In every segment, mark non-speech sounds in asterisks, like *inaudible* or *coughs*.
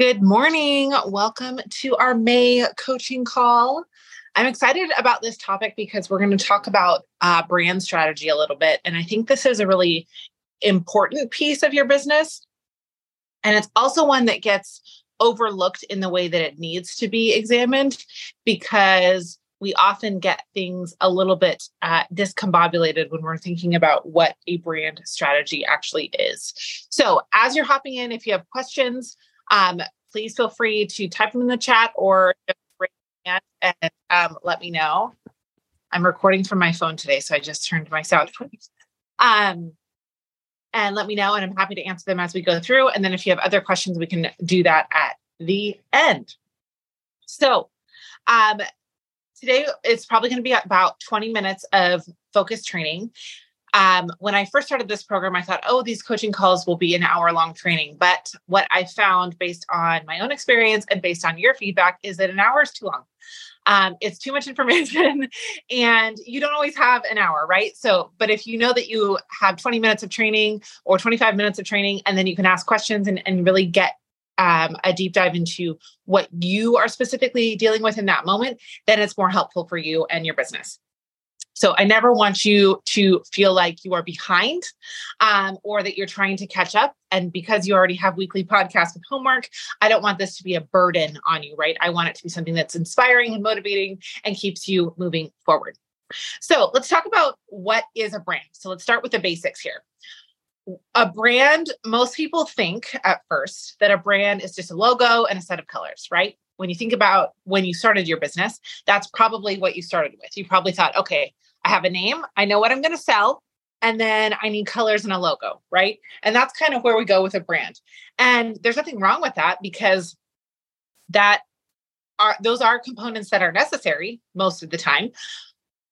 Good morning. Welcome to our May coaching call. I'm excited about this topic because we're going to talk about uh, brand strategy a little bit. And I think this is a really important piece of your business. And it's also one that gets overlooked in the way that it needs to be examined because we often get things a little bit uh, discombobulated when we're thinking about what a brand strategy actually is. So, as you're hopping in, if you have questions, um, please feel free to type them in the chat or and um, let me know. I'm recording from my phone today, so I just turned my sound. *laughs* um, and let me know, and I'm happy to answer them as we go through. And then if you have other questions, we can do that at the end. So, um, today it's probably going to be about 20 minutes of focus training um, when I first started this program, I thought, oh, these coaching calls will be an hour long training. But what I found based on my own experience and based on your feedback is that an hour is too long. Um, it's too much *laughs* information and you don't always have an hour, right? So, but if you know that you have 20 minutes of training or 25 minutes of training, and then you can ask questions and, and really get um, a deep dive into what you are specifically dealing with in that moment, then it's more helpful for you and your business. So I never want you to feel like you are behind um, or that you're trying to catch up. And because you already have weekly podcasts with homework, I don't want this to be a burden on you, right? I want it to be something that's inspiring and motivating and keeps you moving forward. So let's talk about what is a brand. So let's start with the basics here. A brand, most people think at first that a brand is just a logo and a set of colors, right? When you think about when you started your business, that's probably what you started with. You probably thought, okay, I have a name, I know what I'm going to sell, and then I need colors and a logo, right? And that's kind of where we go with a brand. And there's nothing wrong with that because that are those are components that are necessary most of the time.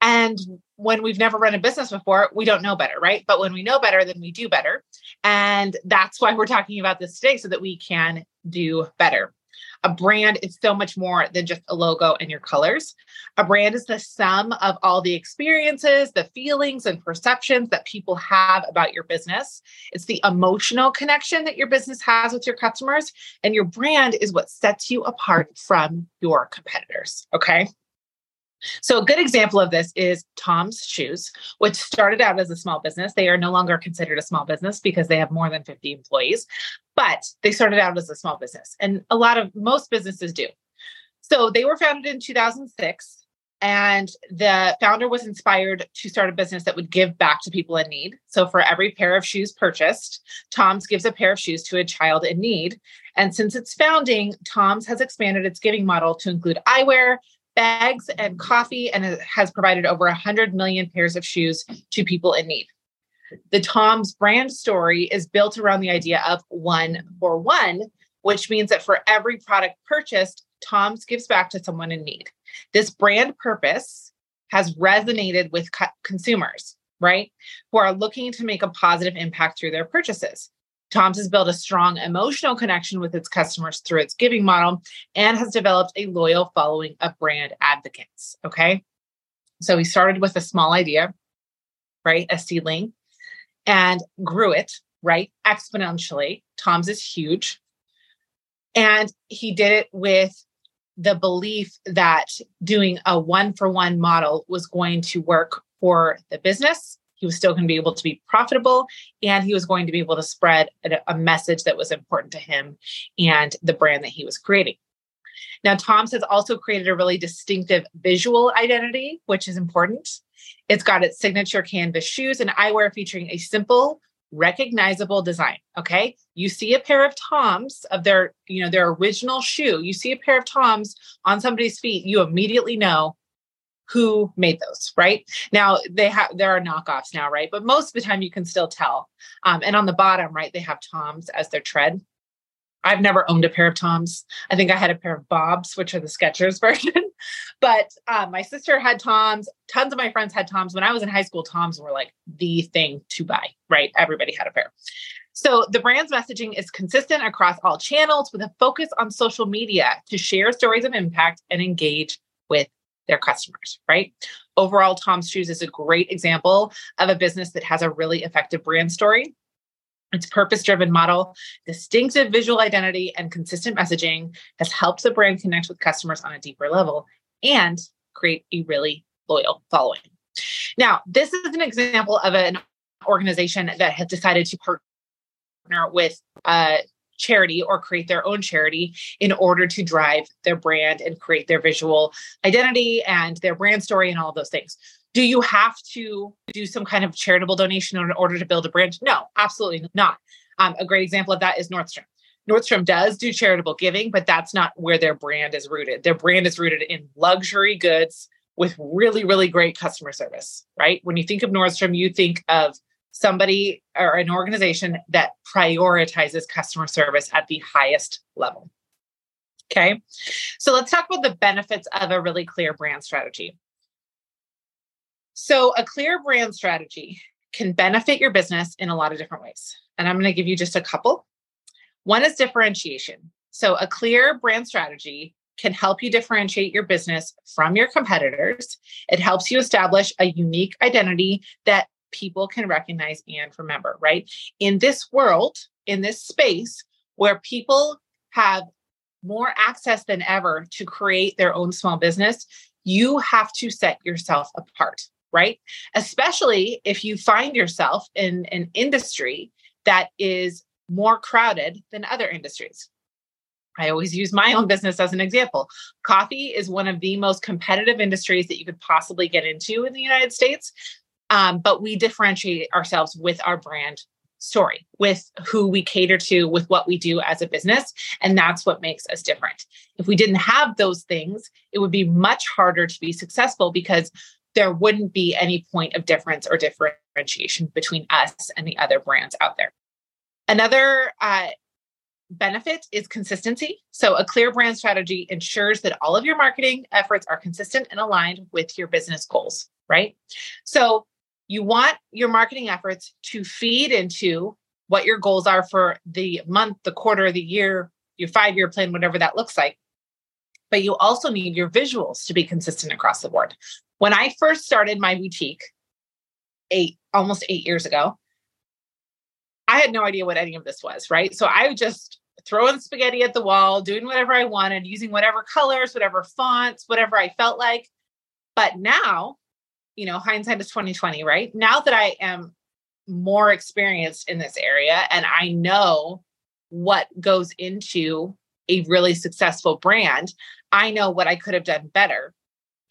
And when we've never run a business before, we don't know better, right? But when we know better, then we do better. And that's why we're talking about this today so that we can do better. A brand is so much more than just a logo and your colors. A brand is the sum of all the experiences, the feelings, and perceptions that people have about your business. It's the emotional connection that your business has with your customers. And your brand is what sets you apart from your competitors. Okay. So, a good example of this is Tom's Shoes, which started out as a small business. They are no longer considered a small business because they have more than 50 employees, but they started out as a small business. And a lot of most businesses do. So, they were founded in 2006. And the founder was inspired to start a business that would give back to people in need. So, for every pair of shoes purchased, Tom's gives a pair of shoes to a child in need. And since its founding, Tom's has expanded its giving model to include eyewear, bags and coffee and has provided over 100 million pairs of shoes to people in need. The Tom's brand story is built around the idea of one for one, which means that for every product purchased, Tom's gives back to someone in need. This brand purpose has resonated with co- consumers, right? Who are looking to make a positive impact through their purchases. Tom's has built a strong emotional connection with its customers through its giving model and has developed a loyal following of brand advocates. Okay. So he started with a small idea, right? A seedling, and grew it, right? Exponentially. Tom's is huge. And he did it with the belief that doing a one for one model was going to work for the business he was still going to be able to be profitable and he was going to be able to spread a, a message that was important to him and the brand that he was creating. Now, Tom's has also created a really distinctive visual identity, which is important. It's got its signature canvas shoes and eyewear featuring a simple, recognizable design. Okay. You see a pair of Tom's of their, you know, their original shoe. You see a pair of Tom's on somebody's feet, you immediately know who made those right now they have there are knockoffs now right but most of the time you can still tell um, and on the bottom right they have toms as their tread i've never owned a pair of toms i think i had a pair of bobs which are the skechers *laughs* version but um, my sister had toms tons of my friends had toms when i was in high school toms were like the thing to buy right everybody had a pair so the brand's messaging is consistent across all channels with a focus on social media to share stories of impact and engage with their customers, right? Overall, Tom's Shoes is a great example of a business that has a really effective brand story. Its purpose driven model, distinctive visual identity, and consistent messaging has helped the brand connect with customers on a deeper level and create a really loyal following. Now, this is an example of an organization that has decided to partner with a charity or create their own charity in order to drive their brand and create their visual identity and their brand story and all those things. Do you have to do some kind of charitable donation in order to build a brand? No, absolutely not. Um, a great example of that is Nordstrom. Nordstrom does do charitable giving, but that's not where their brand is rooted. Their brand is rooted in luxury goods with really, really great customer service, right? When you think of Nordstrom, you think of somebody or an organization that prioritizes customer service at the highest level. Okay. So let's talk about the benefits of a really clear brand strategy. So, a clear brand strategy can benefit your business in a lot of different ways. And I'm going to give you just a couple. One is differentiation. So, a clear brand strategy can help you differentiate your business from your competitors. It helps you establish a unique identity that people can recognize and remember, right? In this world, in this space where people have more access than ever to create their own small business, you have to set yourself apart right? Especially if you find yourself in an industry that is more crowded than other industries. I always use my own business as an example. Coffee is one of the most competitive industries that you could possibly get into in the United States. Um, but we differentiate ourselves with our brand story, with who we cater to, with what we do as a business. And that's what makes us different. If we didn't have those things, it would be much harder to be successful because there wouldn't be any point of difference or differentiation between us and the other brands out there. Another uh, benefit is consistency. So, a clear brand strategy ensures that all of your marketing efforts are consistent and aligned with your business goals, right? So, you want your marketing efforts to feed into what your goals are for the month, the quarter, the year, your five year plan, whatever that looks like. But you also need your visuals to be consistent across the board. When I first started my boutique, eight almost eight years ago, I had no idea what any of this was, right? So I just throwing spaghetti at the wall, doing whatever I wanted, using whatever colors, whatever fonts, whatever I felt like. But now, you know, hindsight is 2020, right? Now that I am more experienced in this area and I know what goes into a really successful brand, I know what I could have done better.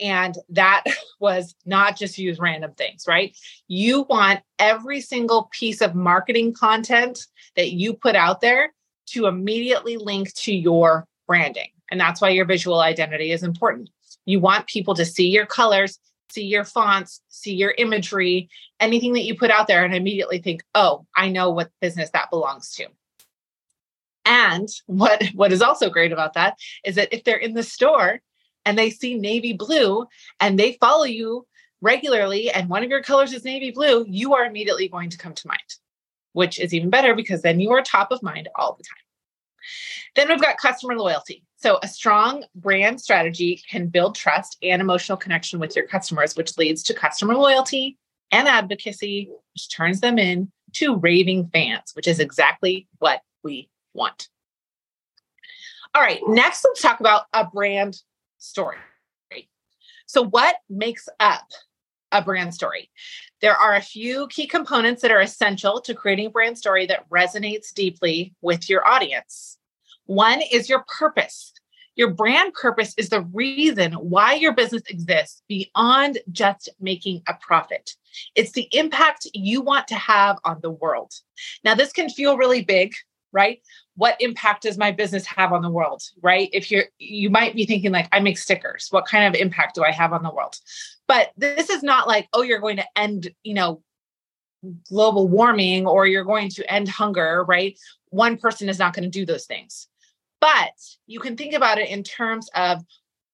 And that *laughs* was not just use random things, right? You want every single piece of marketing content that you put out there to immediately link to your branding. And that's why your visual identity is important. You want people to see your colors, see your fonts, see your imagery, anything that you put out there, and immediately think, oh, I know what business that belongs to. And what, what is also great about that is that if they're in the store and they see navy blue and they follow you regularly and one of your colors is navy blue, you are immediately going to come to mind, which is even better because then you are top of mind all the time. Then we've got customer loyalty. So, a strong brand strategy can build trust and emotional connection with your customers, which leads to customer loyalty and advocacy, which turns them in to raving fans, which is exactly what we want. All right, next let's talk about a brand story. So, what makes up a brand story? There are a few key components that are essential to creating a brand story that resonates deeply with your audience. One is your purpose. Your brand purpose is the reason why your business exists beyond just making a profit. It's the impact you want to have on the world. Now, this can feel really big, right? what impact does my business have on the world right? If you're you might be thinking like i make stickers. What kind of impact do i have on the world? But this is not like oh you're going to end you know global warming or you're going to end hunger right? One person is not going to do those things. But you can think about it in terms of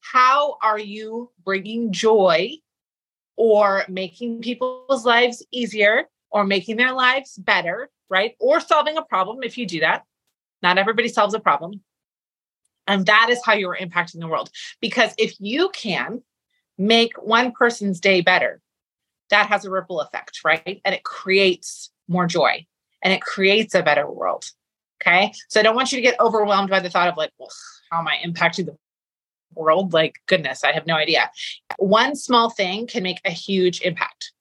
how are you bringing joy or making people's lives easier or making their lives better right or solving a problem if you do that not everybody solves a problem. And that is how you're impacting the world. Because if you can make one person's day better, that has a ripple effect, right? And it creates more joy. and it creates a better world. Okay. So I don't want you to get overwhelmed by the thought of like, well, how am I impacting the world? Like, goodness, I have no idea. One small thing can make a huge impact.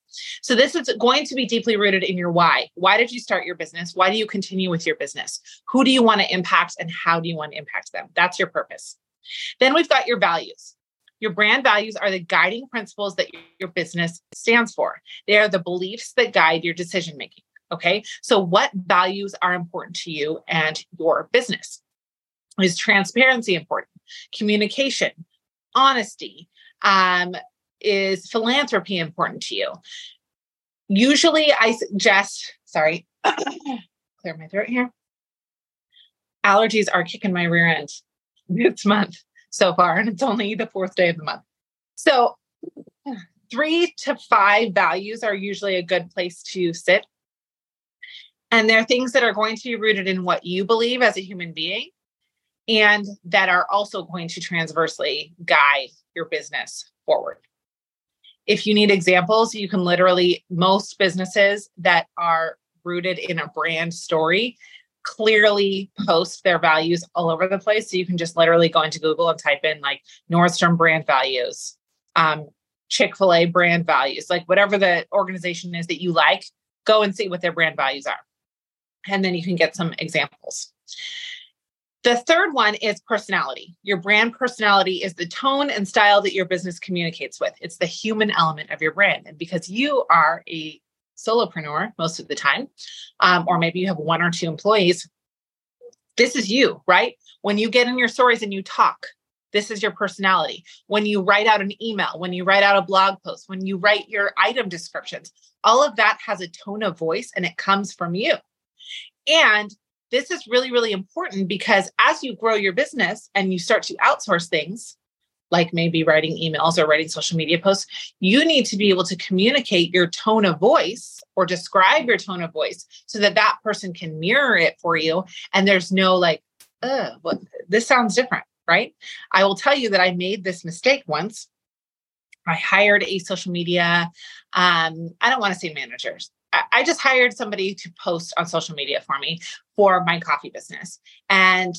So, this is going to be deeply rooted in your why. Why did you start your business? Why do you continue with your business? Who do you want to impact and how do you want to impact them? That's your purpose. Then we've got your values. Your brand values are the guiding principles that your business stands for. They are the beliefs that guide your decision making. Okay. So, what values are important to you and your business? Is transparency important? Communication, honesty, um, is philanthropy important to you? Usually, I suggest, sorry, *coughs* clear my throat here. Allergies are kicking my rear end this month so far, and it's only the fourth day of the month. So, three to five values are usually a good place to sit. And they're things that are going to be rooted in what you believe as a human being and that are also going to transversely guide your business forward. If you need examples, you can literally, most businesses that are rooted in a brand story clearly post their values all over the place. So you can just literally go into Google and type in like Nordstrom brand values, um, Chick fil A brand values, like whatever the organization is that you like, go and see what their brand values are. And then you can get some examples. The third one is personality. Your brand personality is the tone and style that your business communicates with. It's the human element of your brand. And because you are a solopreneur most of the time, um, or maybe you have one or two employees, this is you, right? When you get in your stories and you talk, this is your personality. When you write out an email, when you write out a blog post, when you write your item descriptions, all of that has a tone of voice and it comes from you. And this is really, really important because as you grow your business and you start to outsource things, like maybe writing emails or writing social media posts, you need to be able to communicate your tone of voice or describe your tone of voice so that that person can mirror it for you. And there's no like, what this sounds different, right? I will tell you that I made this mistake once. I hired a social media, um, I don't want to say managers. I just hired somebody to post on social media for me for my coffee business. And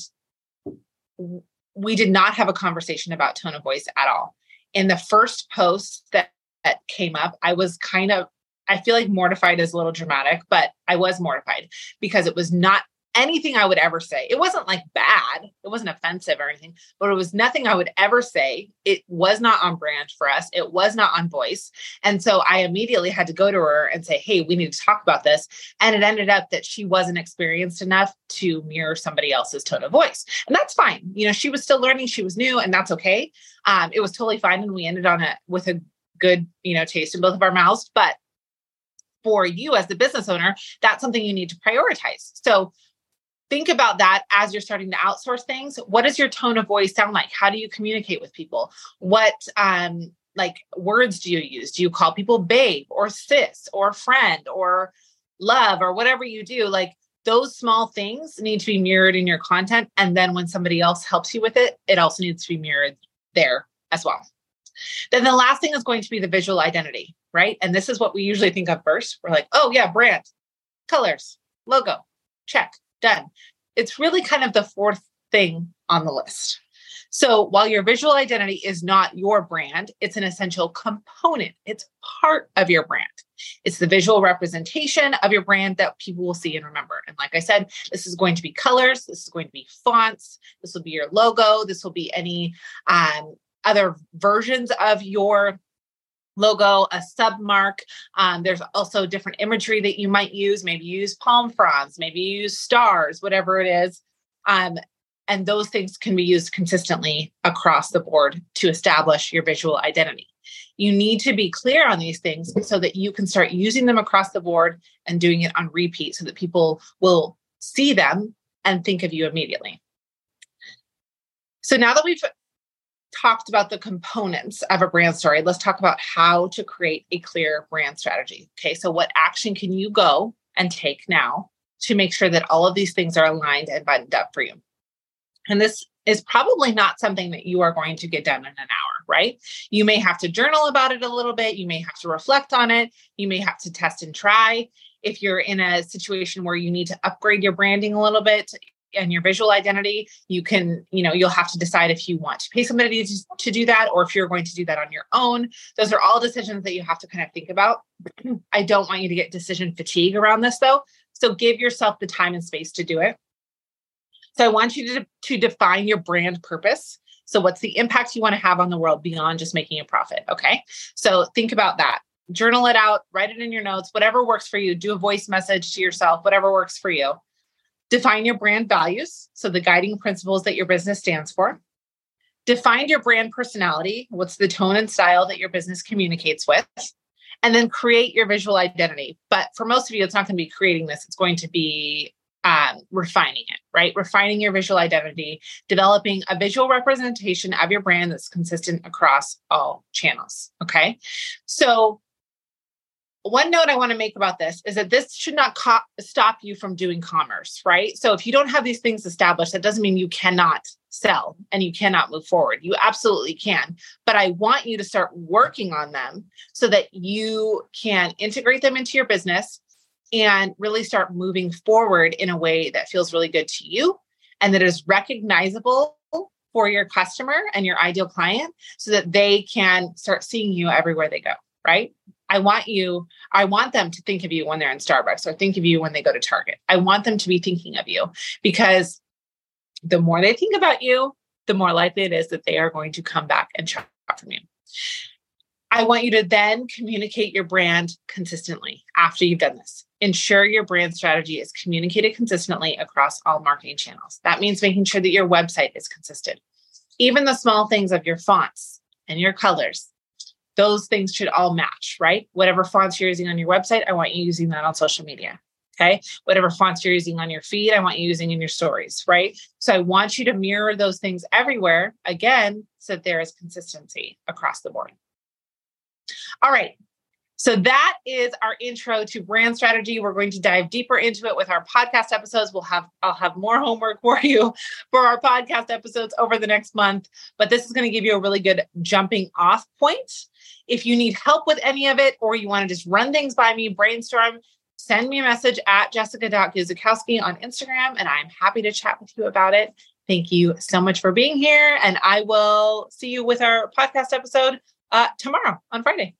we did not have a conversation about tone of voice at all. In the first post that, that came up, I was kind of, I feel like mortified is a little dramatic, but I was mortified because it was not anything I would ever say. It wasn't like bad, it wasn't offensive or anything, but it was nothing I would ever say. It was not on brand for us, it was not on voice. And so I immediately had to go to her and say, Hey, we need to talk about this. And it ended up that she wasn't experienced enough to mirror somebody else's tone of voice. And that's fine. You know, she was still learning, she was new, and that's okay. Um, it was totally fine. And we ended on it with a good, you know, taste in both of our mouths. But for you as the business owner, that's something you need to prioritize. So think about that as you're starting to outsource things. What does your tone of voice sound like? How do you communicate with people? What um like words do you use? Do you call people babe or sis or friend or love or whatever you do? Like those small things need to be mirrored in your content and then when somebody else helps you with it it also needs to be mirrored there as well. Then the last thing is going to be the visual identity right? And this is what we usually think of first. We're like oh yeah brand colors logo check done. It's really kind of the fourth thing on the list. So while your visual identity is not your brand, it's an essential component. It's part of your brand. It's the visual representation of your brand that people will see and remember. And like I said, this is going to be colors, this is going to be fonts, this will be your logo, this will be any um, other versions of your logo, a submark. Um, there's also different imagery that you might use. Maybe use palm fronds, maybe use stars, whatever it is. Um, and those things can be used consistently across the board to establish your visual identity. You need to be clear on these things so that you can start using them across the board and doing it on repeat so that people will see them and think of you immediately. So now that we've talked about the components of a brand story, let's talk about how to create a clear brand strategy. Okay, so what action can you go and take now to make sure that all of these things are aligned and buttoned up for you? And this is probably not something that you are going to get done in an hour, right? You may have to journal about it a little bit, you may have to reflect on it, you may have to test and try. if you're in a situation where you need to upgrade your branding a little bit and your visual identity, you can, you know, you'll have to decide if you want to pay somebody to, to do that or if you're going to do that on your own. Those are all decisions that you have to kind of think about. *clears throat* I don't want you to get decision fatigue around this though. So give yourself the time and space to do it. So I want you to, to define your brand purpose. So what's the impact you want to have on the world beyond just making a profit? Okay. So think about that. Journal it out, write it in your notes, whatever works for you. Do a voice message to yourself, whatever works for you Define your brand values, so the guiding principles that your business stands for. Define your brand personality, what's the tone and style that your business communicates with. And then create your visual identity. But for most of you, it's not going to be creating this, it's going to be um, refining it, right? Refining your visual identity, developing a visual representation of your brand that's consistent across all channels. Okay. So one note I want to make about this is that this should not co- stop you from doing commerce, right? So if you don't have these things established, that doesn't mean you cannot sell and you cannot move forward. You absolutely can. But I want you to start working on them so that you can integrate them into your business and really start moving forward in a way that feels really good to you and that is recognizable for your customer and your ideal client so that they can start seeing you everywhere they go, right? I want you, I want them to think of you when they're in Starbucks or think of you when they go to Target. I want them to be thinking of you because the more they think about you, the more likely it is that they are going to come back and shop from you. I want you to then communicate your brand consistently after you've done this. Ensure your brand strategy is communicated consistently across all marketing channels. That means making sure that your website is consistent. Even the small things of your fonts and your colors those things should all match, right? Whatever fonts you're using on your website, I want you using that on social media. Okay. Whatever fonts you're using on your feed, I want you using in your stories, right? So I want you to mirror those things everywhere again, so there is consistency across the board. All right. So that is our intro to brand strategy. We're going to dive deeper into it with our podcast episodes. We'll have I'll have more homework *laughs* for you for our podcast episodes over the next month, but this is going to give you a really good jumping off point. If you need help with any of it or you want to just run things by me, brainstorm, send me a message at jessica.guzikowski on Instagram and I'm happy to chat with you about it. Thank you so much for being here and I will see you with our podcast episode uh, tomorrow on Friday.